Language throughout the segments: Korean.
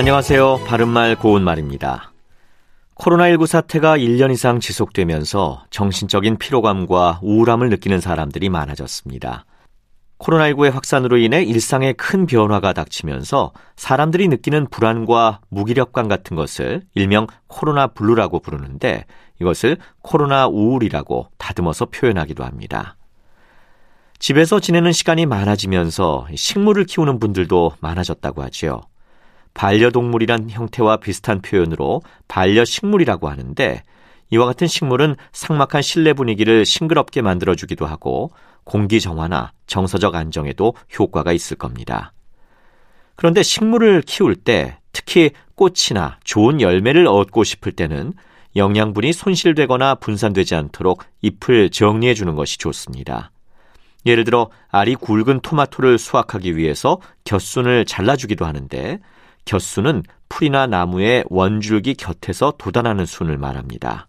안녕하세요. 바른말 고운말입니다. 코로나19 사태가 1년 이상 지속되면서 정신적인 피로감과 우울함을 느끼는 사람들이 많아졌습니다. 코로나19의 확산으로 인해 일상에 큰 변화가 닥치면서 사람들이 느끼는 불안과 무기력감 같은 것을 일명 코로나 블루라고 부르는데 이것을 코로나 우울이라고 다듬어서 표현하기도 합니다. 집에서 지내는 시간이 많아지면서 식물을 키우는 분들도 많아졌다고 하지요. 반려동물이란 형태와 비슷한 표현으로 반려식물이라고 하는데 이와 같은 식물은 삭막한 실내 분위기를 싱그럽게 만들어주기도 하고 공기 정화나 정서적 안정에도 효과가 있을 겁니다. 그런데 식물을 키울 때 특히 꽃이나 좋은 열매를 얻고 싶을 때는 영양분이 손실되거나 분산되지 않도록 잎을 정리해 주는 것이 좋습니다. 예를 들어 알이 굵은 토마토를 수확하기 위해서 곁순을 잘라주기도 하는데 곁순은 풀이나 나무의 원줄기 곁에서 돋아나는 순을 말합니다.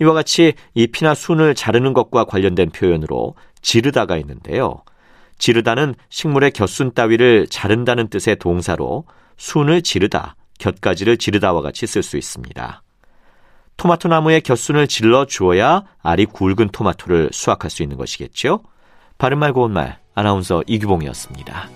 이와 같이 잎이나 순을 자르는 것과 관련된 표현으로 지르다가 있는데요. 지르다는 식물의 곁순 따위를 자른다는 뜻의 동사로 순을 지르다, 곁가지를 지르다와 같이 쓸 수 있습니다. 토마토 나무의 곁순을 질러 주어야 알이 굵은 토마토를 수확할 수 있는 것이겠죠. 바른말 고운말 아나운서 이규봉이었습니다.